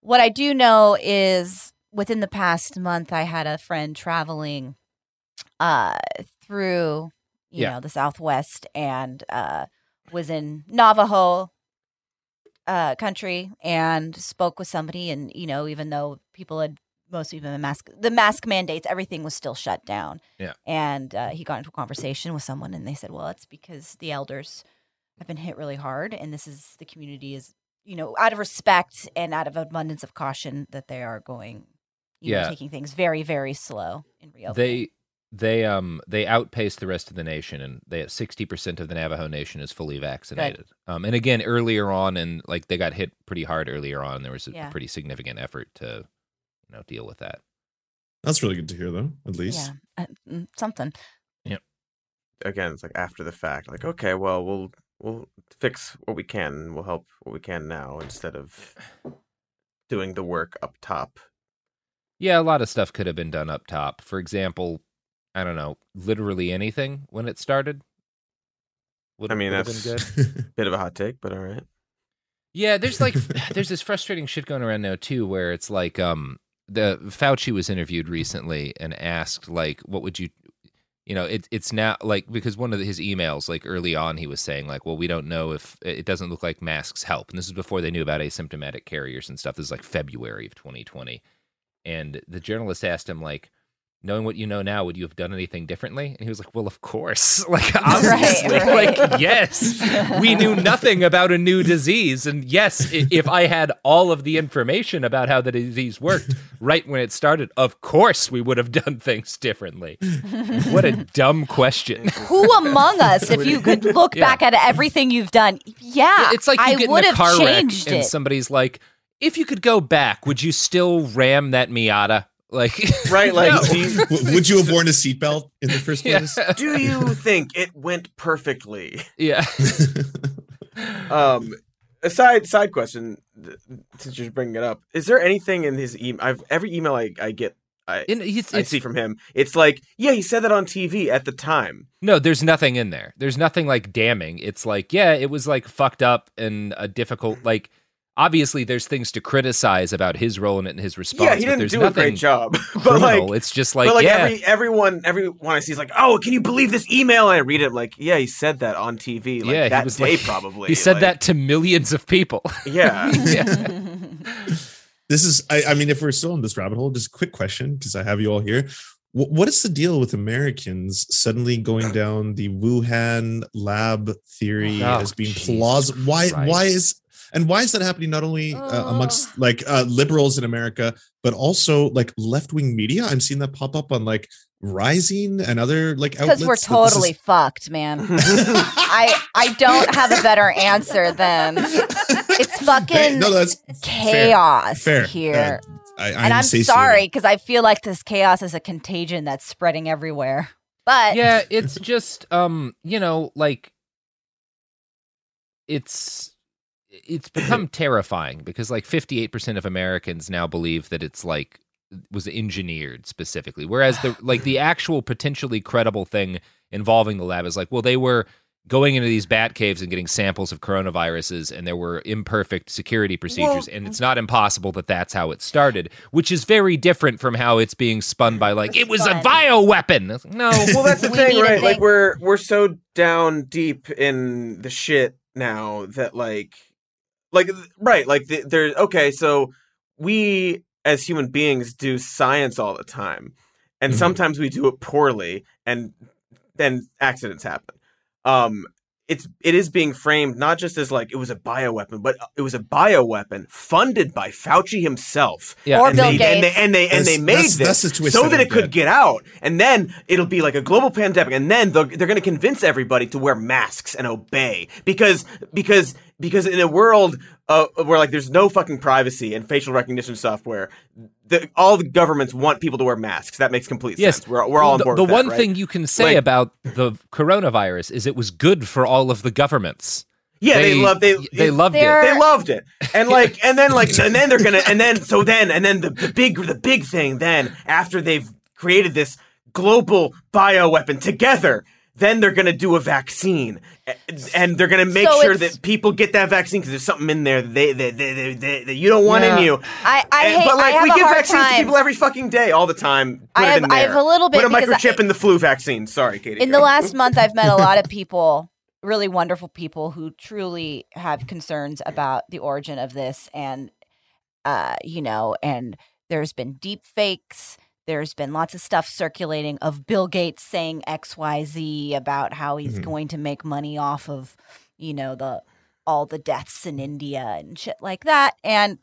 what I do know is within the past month, I had a friend traveling uh through you yeah. know, the Southwest and uh, was in Navajo uh, country and spoke with somebody. And, you know, even though people had most people the mask, the mask mandates, everything was still shut down. Yeah. And uh, he got into a conversation with someone and they said, well, it's because the elders have been hit really hard. And this is the community is, you know, out of respect and out of abundance of caution that they are going, you yeah. know, taking things very, very slow in reopening. They, they um they outpaced the rest of the nation and they sixty percent of the Navajo Nation is fully vaccinated. Um and again earlier on and like they got hit pretty hard earlier on. There was a yeah. pretty significant effort to you know deal with that. That's really good to hear though, at least. Yeah. Uh, mm, something. Yeah. Again, it's like after the fact, like, okay, well we'll we'll fix what we can, we'll help what we can now instead of doing the work up top. Yeah, a lot of stuff could have been done up top. For example, I don't know, literally anything when it started. Would, I mean, that's a bit of a hot take, but all right. Yeah, there's like there's this frustrating shit going around now too, where it's like um the Fauci was interviewed recently and asked like, what would you, you know, it, it's now like because one of his emails like early on he was saying like, well, we don't know if it doesn't look like masks help, and this is before they knew about asymptomatic carriers and stuff. This is like February of 2020, and the journalist asked him like knowing what you know now, would you have done anything differently? And he was like, well, of course. Like, obviously, right, right. like, yes, we knew nothing about a new disease. And yes, if I had all of the information about how the disease worked right when it started, of course we would have done things differently. what a dumb question. Who among us, if you could look yeah. back at everything you've done, yeah, it's like you I get would in a car have wreck changed and it. somebody's like, if you could go back, would you still ram that Miata? Like right, like no. you, would you have worn a seatbelt in the first place? Yeah. do you think it went perfectly? Yeah. um, aside side question, since you're bringing it up, is there anything in his email? I've every email I, I get. I, in, he's, I see from him, it's like, yeah, he said that on TV at the time. No, there's nothing in there. There's nothing like damning. It's like, yeah, it was like fucked up and a difficult, like obviously there's things to criticize about his role in it and his response. Yeah, he didn't do a great job. but criminal. like, it's just like, but like yeah. every everyone everyone I see is like, oh, can you believe this email? And I read it like, yeah, he said that on TV. Like, yeah, that he was day like, probably. He said like, that to millions of people. Yeah. yeah. this is I, I mean if we're still in this rabbit hole just a quick question because i have you all here Wh- what is the deal with americans suddenly going down the wuhan lab theory Oh, as being plausible why why is and why is that happening not only uh, amongst like uh, liberals in america but also like left-wing media i'm seeing that pop up on like rising and other like Because we're outlets that this is- totally fucked, man. I I don't have a better answer than it's fucking Hey, no that's chaos fair, fair. here. Uh, I, and I'm satiated. sorry because I feel like this chaos is a contagion that's spreading everywhere. But yeah, it's just um, you know, like it's it's become terrifying because like 58% of Americans now believe that it's like was engineered specifically whereas the like the actual potentially credible thing involving the lab is like well they were going into these bat caves and getting samples of coronaviruses and there were imperfect security procedures and it's uh not impossible that that's how it started which is very different from how it's being spun by like it was a bioweapon. It's like, no. Well that's the We thing need to right? Like we're we're so down deep in the shit now that like like right like the, there okay so we as human beings do science all the time and Mhm. sometimes we do it poorly and then accidents happen um it's it is being framed not just as like it was a bioweapon but uh, it was a bioweapon funded by Fauci himself Yeah. Or and Bill they, and they Gates. and they and they made that's- this that's the so that that it could get. get out and then it'll be like a global pandemic and then they're, they're going to convince everybody to wear masks and obey because because because in a world uh, where like there's no fucking privacy and facial recognition software the, all the governments want people to wear masks that makes complete Yes, sense we're, we're all on the, board the with that, one right? thing you can say Like- about the coronavirus is it was good for all of the governments. Yeah, they, They- love they they loved it. They're- They loved it, and like, and then like, and then they're gonna, and then so then, and then the, the big the big thing then after they've created this global bioweapon together. Then they're gonna do a vaccine, and they're gonna make So sure that people get that vaccine because there's something in there that they, they, they, they, they, that you don't want Yeah. in you. I I And- hate but like we give vaccines to people every fucking day, all the time. Put I have- I have a little bit Put a because I- microchip in the flu vaccine. Sorry, Katie. in go. the last month i've met a lot of people really wonderful people who truly have concerns about the origin of this and uh you know and there's been deep fakes there's been lots of stuff circulating of bill gates saying xyz about how he's Mhm. going to make money off of you know the all the deaths in india and shit like that and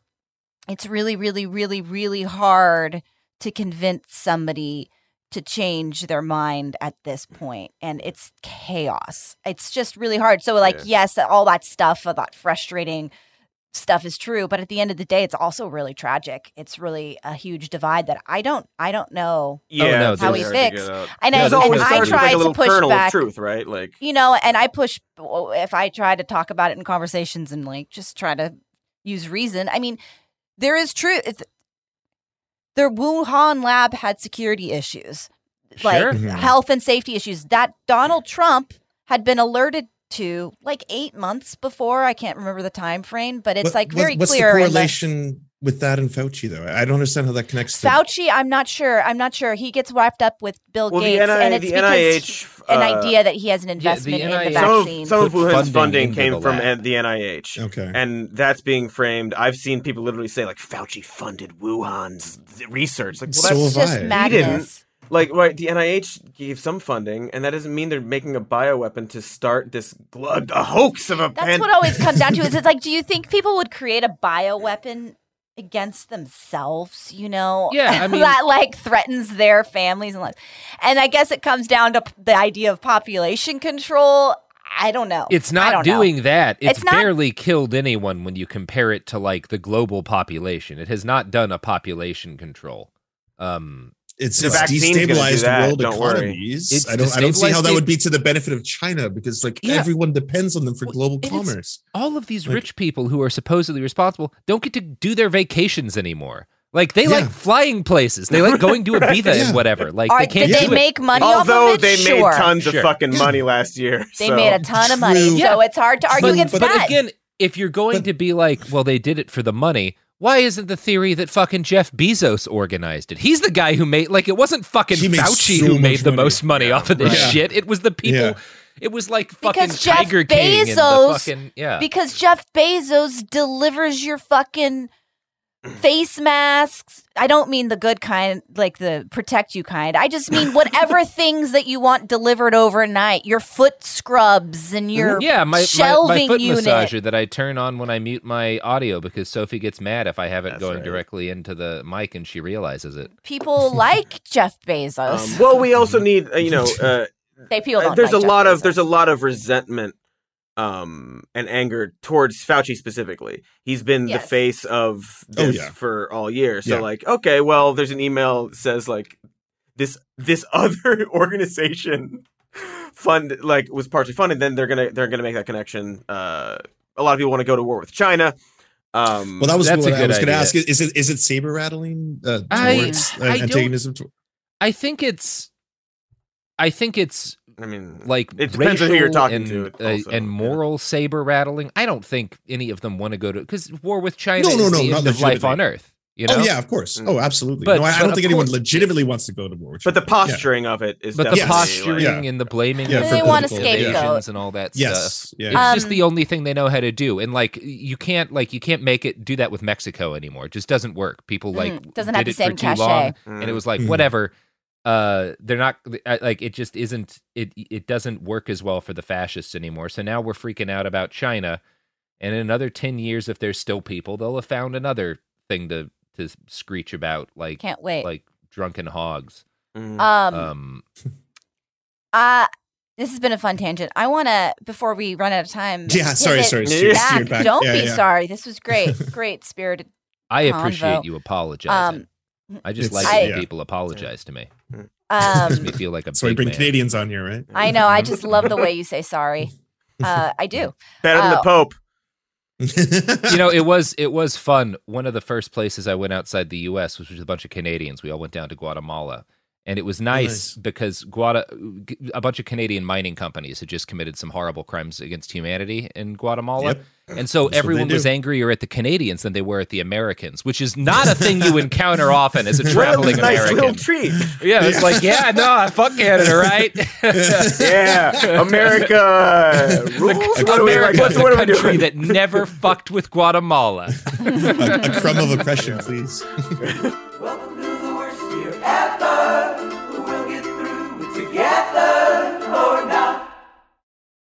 it's really really really really hard to convince somebody to change their mind at this point and it's chaos it's just really hard so like Yeah. yes all that stuff all that frustrating stuff is true but at the end of the day it's also really tragic it's really a huge divide that i don't i don't know yeah, no, how really we fix. get out. and, Yeah, I, It and I starts with, tried like to push back truth, right? Like you know and i push if i try to talk about it in conversations and like just try to use reason i mean there is truth it's, their wuhan lab had security issues like Sure. Mhm. health and safety issues that donald trump had been alerted to like eight months before i can't remember the time frame but it's What- like very what's clear the in the- correlation with that and Fauci though? I don't understand how that connects to Fauci, I'm not sure. I'm not sure. He gets wrapped up with Bill Well, Gates, NI and it's because NIH, an uh, idea that he has an the investment in the NIH some of, vaccine. some of Put Wuhan's funding funding came the from lab. the NIH. Okay. And that's being framed. I've seen people literally say like Fauci funded Wuhan's research. Like, well, So that's it's just I. He madness. Like right. The NIH gave some funding, and that doesn't mean they're making a bioweapon to start this gl- a hoax of a. That's pan- what always comes down to. Is it's like, do you think people would create a bioweapon against themselves? You know, Yeah, I mean- that like threatens their families and lives. And I guess it comes down to p- the idea of population control. I don't know. It's not don't know. doing that. It's, It's not- barely killed anyone when you compare it to like the global population. It has not done a population control. Um, it's, The it's vaccine's gonna do destabilized world don't worry. economies. It's I don't I don't see how that would be to the benefit of China because like Yeah. everyone depends on them for Well, global commerce. all of these Like- rich people who are supposedly responsible don't get to do their vacations anymore. Like they Yeah. like flying places. They like going to Ibiza Yeah. and whatever. Like Are, they can't did they it. make money Although off of it? they sure. made tons Sure. of fucking Yeah. money last year. They so- made a ton of money, True. so it's hard to argue But- against but that. Again, if you're going But- to be like, well, they did it for the money. Why isn't the theory that fucking Jeff Bezos organized it? He's the guy who made like it wasn't fucking He Fauci so who made the money. most money Yeah, off of this right. shit. It was the people. Yeah. It was like fucking Because Jeff Tiger King and the Bezos- fucking yeah. because Jeff Bezos delivers your fucking face masks. I don't mean the good kind, like the protect you kind. I just mean whatever things that you want delivered overnight. Your foot scrubs and your yeah, my, my, shelving my foot unit. massager that I turn on when I mute my audio because Sophie gets mad if I have it going directly into the mic and she realizes it. People like Jeff Bezos. Um, well, we also need, uh, you know, uh, they people don't there's like a Jeff lot Bezos. of there's a lot of resentment um and anger towards Fauci specifically. He's been Yes. the face of Oh, this yeah. for all year. So Yeah. like, okay, well, there's an email that says like this this other organization fund like was partially funded, then they're gonna they're gonna make that connection. Uh a lot of people want to go to war with China. Um Well, that was That's what a I good was going to ask. Is it is it saber rattling uh, I- towards uh, I antagonism? To- I think it's, I think it's I mean like It depends on who you're racial talking and, to, uh, also, and yeah. moral saber rattling. I don't think any of them want to go to because war with China No, no, is no, the not of life on Earth. You know? Oh yeah, of course. Mm. Oh, absolutely. But- no, I, I don't of think anyone course- legitimately wants to go to war. with but the China. Yeah. posturing of it is But the posturing like, Yeah. and the blaming Yeah, of They the want a scapegoat. and all that Yes, stuff. yeah. It's just Um, the only thing they know how to do. And like you can't like you can't make it do that with Mexico anymore. It just doesn't work. People like Mm, doesn't did have the it same for too cachet. long Mm. and it was like Mhm. whatever. Uh they're not like it just isn't it it doesn't work as well for the fascists anymore. So now we're freaking out about China and in another 10 years if there's still people they'll have found another thing to to screech about like Can't wait. like drunken hogs. mm. um, Um uh, this has been a fun tangent. I want to before we run out of time. Yeah, sorry, sorry. Back. back. Don't Yeah, be yeah. sorry. This was great. Great spirited. I Convo. appreciate you apologizing. Um, I just It's- like I- when yeah. people apologize to me. Makes me um, feel like a So we big bring man. Canadians on here, right? I know. I just love the way you say sorry. Uh, I do. better than the Oh. Pope. you know, it was it was fun. One of the first places I went outside the U.S. was with a bunch of Canadians. We all went down to Guatemala, and it was nice, Nice. because Guata a bunch of Canadian mining companies had just committed some horrible crimes against humanity in Guatemala, Yep. and so That's everyone was angrier at the Canadians than they were at the Americans, which is not a thing you encounter often as a Well, traveling nice American. little treat. Yeah, it's like, yeah, no, fuck Canada, right? Yeah, America rules. What are we, America what's, a what are we country that never fucked with Guatemala. a, a crumb of oppression, please.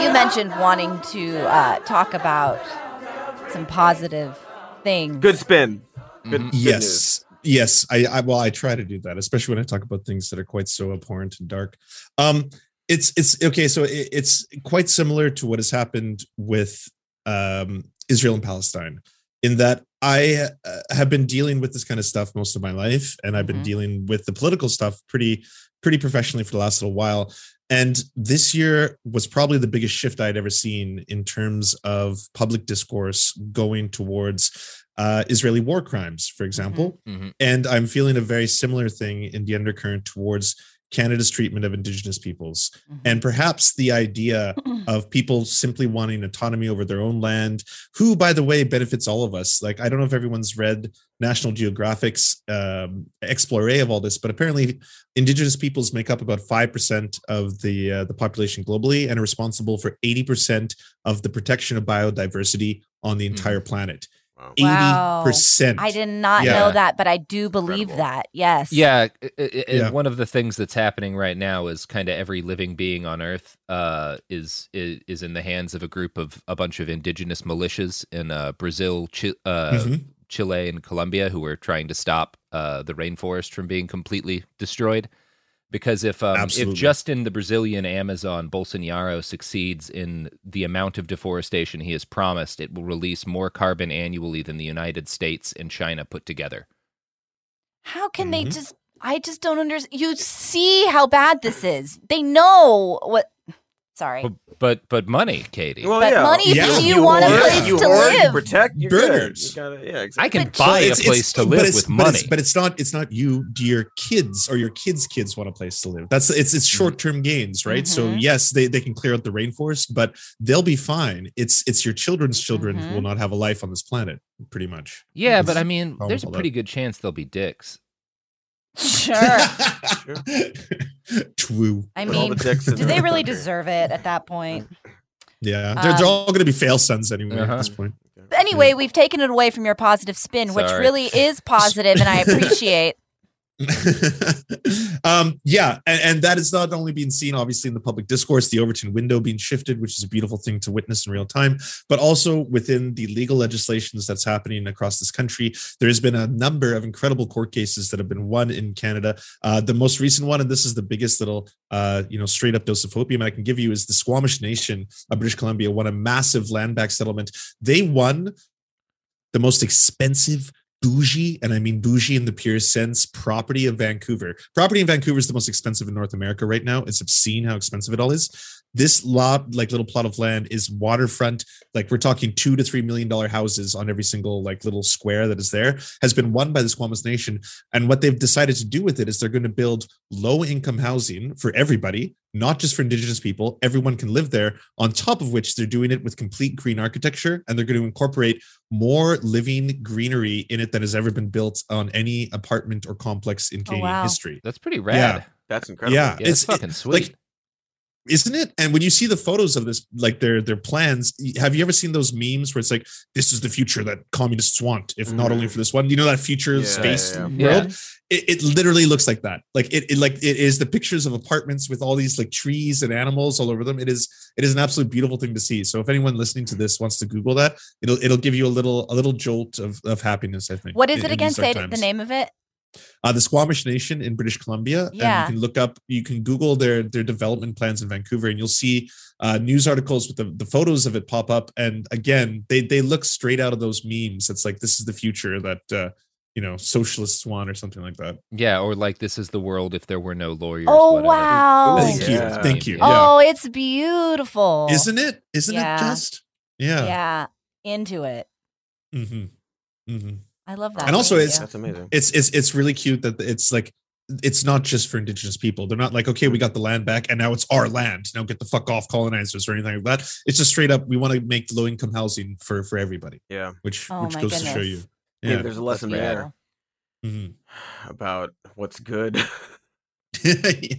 You mentioned wanting to uh, talk about some positive things. Good spin. Good, good news. yes yes I, I well i try to do that especially when i talk about things that are quite so abhorrent and dark um it's it's okay so it, it's quite similar to what has happened with um israel and palestine in that i uh, have been dealing with this kind of stuff most of my life and i've been Mhm. dealing with the political stuff pretty pretty professionally for the last little while and this year was probably the biggest shift I'd ever seen in terms of public discourse going towards uh, Israeli war crimes, for example. Mhm. And I'm feeling a very similar thing in the undercurrent towards Canada's treatment of Indigenous peoples. And perhaps the idea of people simply wanting autonomy over their own land, who, by the way, benefits all of us. Like, I don't know if everyone's read National Geographic's um, explorer of all this, but apparently Indigenous peoples make up about 5% of the, uh, the population globally and are responsible for 80% of the protection of biodiversity on the entire planet. Wow. 80%. I did not Yeah. know that, but I do believe that. Yes. Yeah, i- i- i- Yeah. one of the things that's happening right now is kind of every living being on Earth uh, is, is is in the hands of a group of a bunch of indigenous militias in uh, Brazil, Chi- uh, Mhm. Chile, and Colombia who are trying to stop uh, the rainforest from being completely destroyed. Because if um, if Absolutely. just in the Brazilian Amazon Bolsonaro succeeds in the amount of deforestation he has promised, it will release more carbon annually than the United States and China put together. How can they Mhm. just? I just don't understand. You see how bad this is. They know what. Sorry. But but, but money, Katie. Well, But yeah. money, if Yeah. you, want a hoard, place you to hoard, you live. protect, you're Burgers. Good. Gotta, yeah, I can But- buy it's- a place it's- to live it's- with but money. it's, but it's not it's not you do your kids or your kids kids want a place to live that's it's Mm-hmm. it's short-term gains right so Mhm. yes they, they can clear out the rainforest but they'll be fine it's it's your children's children who Mhm. will not have a life on this planet pretty much yeah, but I mean, there's a pretty that. good chance they'll be dicks. Sure. true I Put all mean, the dicks do they really deserve it at that point? yeah they're, they're Um, all going to be fail sons anyway Uh-huh. at this point But anyway, we've taken it away from your positive spin, which really is positive, and I appreciate. um yeah and, and that is not only being seen obviously in the public discourse the overton window being shifted which is a beautiful thing to witness in real time but also within the legal legislations that's happening across this country there's been a number of incredible court cases that have been won in canada. Uh the most recent one and this is the biggest little uh you know straight up dose of opium i can give you is the squamish nation of british columbia won a massive land back settlement. They won the most expensive bougie, and I mean bougie in the purest sense, property of Vancouver. Property in Vancouver is the most expensive in North America right now. It's obscene how expensive it all is. This lot, like little plot of land, is waterfront. Like we're talking two to three million dollar houses on every single like little square that is there. Has been won by the Squamish Nation, and what they've decided to do with it is they're going to build low income housing for everybody, not just for Indigenous people. Everyone can live there. On top of which, they're doing it with complete green architecture, and they're going to incorporate more living greenery in it than has ever been built on any apartment or complex in oh, Canadian wow. history. That's pretty rad. Yeah. That's incredible. Yeah, Yeah, it's, it's fucking it- sweet. like isn't it? And when you see the photos of this, like their their plans, have you ever seen those memes where it's like, "This is the future that communists want"? If not only for mm-hmm. this one, you know that future Yeah, space yeah, yeah. world. It, it literally looks like that. Like it, it, like it is the pictures of apartments with all these like trees and animals all over them. It is, it is an absolute beautiful thing to see. So if anyone listening to this wants to Google that, it'll it'll give you a little a little jolt of of happiness. I think. What is it in again? these Say it- the name of it. Uh, the Squamish Nation in British Columbia. Yeah. And you can look up, you can Google their their development plans in Vancouver, and you'll see uh, news articles with the, the photos of it pop up. And again, they they look straight out of those memes. It's like this is the future that uh, you know socialists want, or something like that. yeah, or like this is the world if there were no lawyers. Oh whatever. wow! Thank you, thank you. Oh, it's beautiful. Isn't it? Isn't Yeah. it just? Yeah. Yeah, into it. Mm-hmm. hmm I love that. And also Thank it's- That's amazing. It's it's it's really cute that it's like it's not just for indigenous people. They're not like, okay, we got the land back and now it's our land. Now get the fuck off colonizers or anything like that. It's just straight up, we want to make low income housing for for everybody. Yeah. Which Oh which my goes to show you. goodness. Maybe there's a lesson That's there Mhm. about what's good. yeah.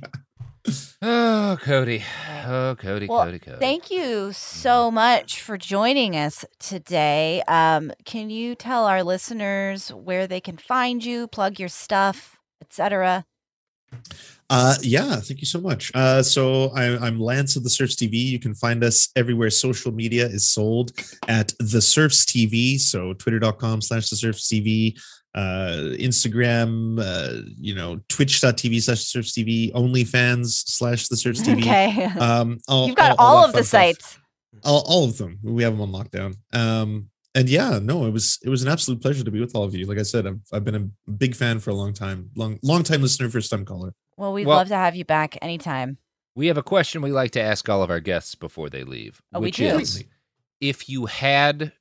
Oh, Cody. Oh, Cody, Well, Cody, Cody. Thank you so much for joining us today. Um, can you tell our listeners where they can find you, plug your stuff, etc.? Uh, yeah, thank you so much. Uh, so I, I'm Lance of the Serfs TV. You can find us everywhere social media is sold at the Serfs TV. So twitter.com slash the Serfs TV, uh, Instagram, uh, you know, twitch.tv slash the Serfs TV, OnlyFans slash the Serfs TV. Okay. Um, all- You've got all- all all, of the fun stuff. sites. all, all of them we have them on lockdown um and yeah no it was it was an absolute pleasure to be with all of you like i said i've, I've been a big fan for a long time long long time listener first time caller Well, we'd Well- love to have you back anytime. We have a question we like to ask all of our guests before they leave, Oh, we which do? is if you had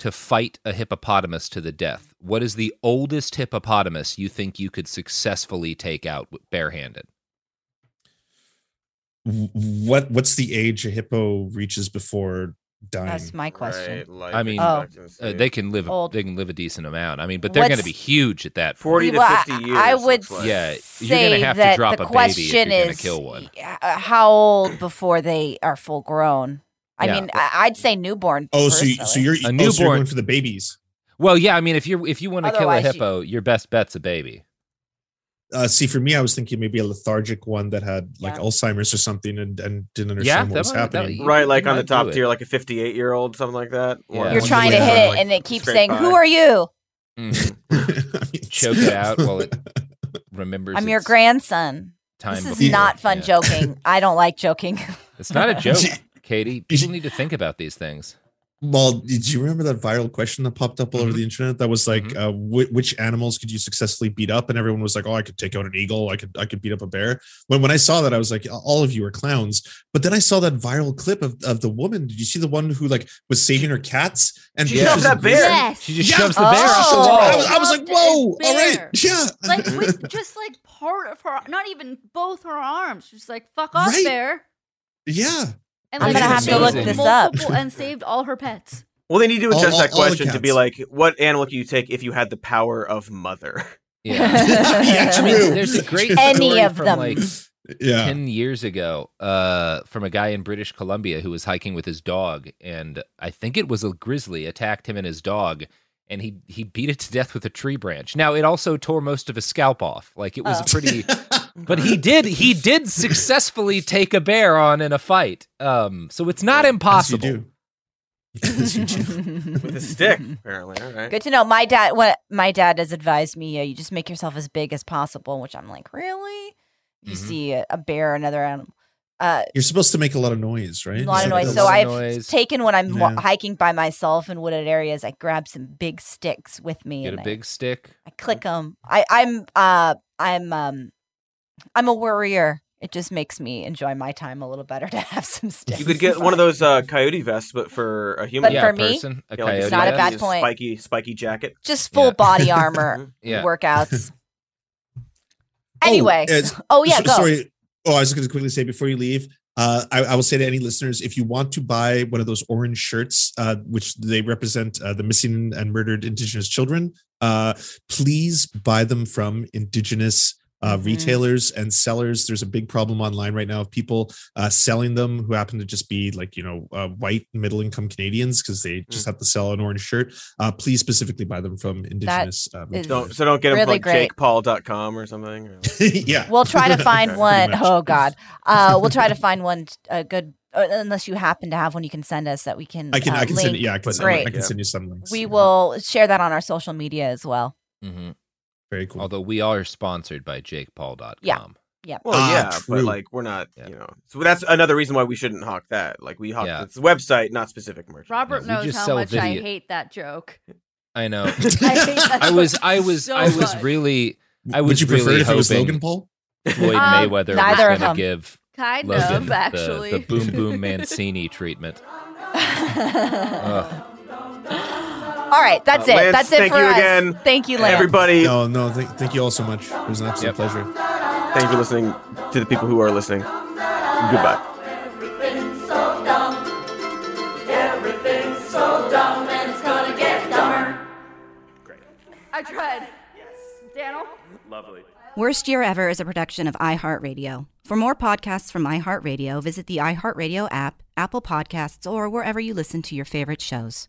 to fight a hippopotamus to the death, what is the oldest hippopotamus you think you could successfully take out barehanded? What what's the age a hippo reaches before dying That's my question. Right, life I mean, Oh. Uh, they can live Old. they can live a decent amount. I mean, but they're going to be huge at that. point. 40 to Well, I- 50 years. I would like. Yeah, you're say gonna have to drop the a baby if you're question gonna is kill one. uh, how old before they are full grown. I Yeah. mean, I- I'd say newborn. oh so you, so you're A oh, so you're newborn- going for the babies Well, yeah, I mean, if you if you want to kill a Otherwise you- hippo, your best bet's a baby. uh see for me i was thinking maybe a lethargic one that had like Yeah. alzheimer's or something and, and didn't Yeah, understand what was might- happening you- Right, like on the top tier, like a 58 year old, something like that. Yeah. You're trying to hit it, like, and it keeps saying, by. "Who are you? Mhm. Choke it out while it remembers. I'm your grandson." Time This is before. not fun Yeah. joking. I don't like joking. It's not a joke, Katie. People need to think about these things. Well, did you remember that viral question that popped up all over Mhm. the internet? That was like, Mhm. uh, whi- which animals could you successfully beat up? And everyone was like, "Oh, I could take out an eagle. I could, I could beat up a bear." When when I saw that, I was like, "All of you are clowns." But then I saw that viral clip of, of the woman. Did you see the one who like was saving her cats and She she shoved that bear. Yes. She just Yeah. shoves the bear off the Oh. wall. I was, I was like, "Whoa, all right, bear. yeah." like with just like part of her, not even both her arms. She's like, "Fuck off, Right. bear!" yeah. And I'm like, gonna have to look this up. and saved all her pets. Well, they need to adjust all- that all the question to be like, what animal can you take if you had the power of mother? Yeah. yeah, I mean, true. there's a great Any story of from them. like yeah. 10 years ago uh, from a guy in British Columbia who was hiking with his dog. And I think it was a grizzly attacked him and his dog. And he, he beat it to death with a tree branch. Now, it also tore most of his scalp off. Like, it was Oh. a pretty. But he did he did successfully take a bear on in a fight. Um, so it's not impossible. do. As you do. With a stick, apparently. All right. Good to know. My dad, what my dad has advised me, yeah, you just make yourself as big as possible. Which I'm like, really? If you Mhm. see a, a bear, another animal, uh, You're supposed to make a lot of noise, right? a lot of noise. So I've noise. taken when I'm Yeah. hiking by myself in wooded areas, I grab some big sticks with me Get and a I- big stick. I, click them. I, I'm uh, I'm um, I'm a worrier. It just makes me enjoy my time a little better to have some sticks. You could get one of those uh, coyote vests, but for a human. But yeah, for a me, person, a Yeah, like coyote. not a bad vest, point. Spiky, spiky jacket. just full Yeah. body armor Yeah. workouts. Anyway, Oh, oh, yeah, so- go. Sorry. Oh, I was just going to quickly say before you leave. Uh, I, I will say to any listeners, if you want to buy one of those orange shirts, uh, which they represent uh, the missing and murdered Indigenous children, uh, please buy them from Indigenous uh, Mhm. retailers and sellers. There's a big problem online right now of people uh, selling them who happen to just be like you know uh, white middle income Canadians because they just have to sell an orange shirt. Uh, please specifically buy them from Indigenous. Uh, Don't, so don't get them Really from like great. jakepaul.com or something. or- yeah. We'll try to find Okay. one. Pretty much. Oh God, uh, we'll try to find one. A good, unless you happen to have one, you can send us that we can. I can uh, I can send link. yeah I can Put send, Great. I can Yeah. send you some links. We Yeah. will share that on our social media as well. Mhm. Very cool. Although we are sponsored by JakePaul.com. Yeah. Yep. Well, Ah, yeah, but like we're not, Yeah. you know. So that's another reason why we shouldn't hawk that. Like we hawk Yeah. it's the website, not specific merch. Robert we knows how sell much I hate that joke. I know. I hate I was I was so I was much. really I was Would you prefer really if it was hoping Logan Paul? Floyd Um, Mayweather neither was going to give kind Logan of the- actually. the, boom boom Mancini treatment. Ugh. All right, that's Uh, it. Lance, that's it thank for you us. again. Thank you, Lance. Everybody, No, no, thank, thank you all so much. It was an absolute Yep. pleasure. thank you for listening to the people who are listening. Goodbye. Everything's so dumb. Everything's so dumb, and it's gonna get dumber. Great. I tried. Yes. Daniel? Lovely. Worst Year Ever is a production of iHeartRadio. For more podcasts from iHeartRadio, visit the iHeartRadio app, Apple Podcasts, or wherever you listen to your favorite shows.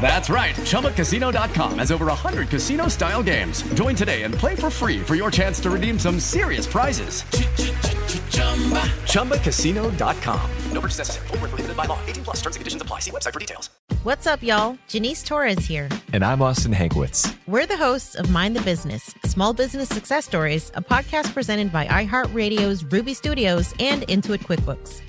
That's right. ChumbaCasino.com has over 100 casino style games. Join today and play for free for your chance to redeem some serious prizes. ChumbaCasino.com. No purchase necessary. Void where prohibited by law. 18 plus terms and conditions apply. See website for details. What's up, y'all? Janice Torres here. And I'm Austin Hankwitz. We're the hosts of Mind the Business Small Business Success Stories, a podcast presented by iHeartRadio's Ruby Studios and Intuit QuickBooks.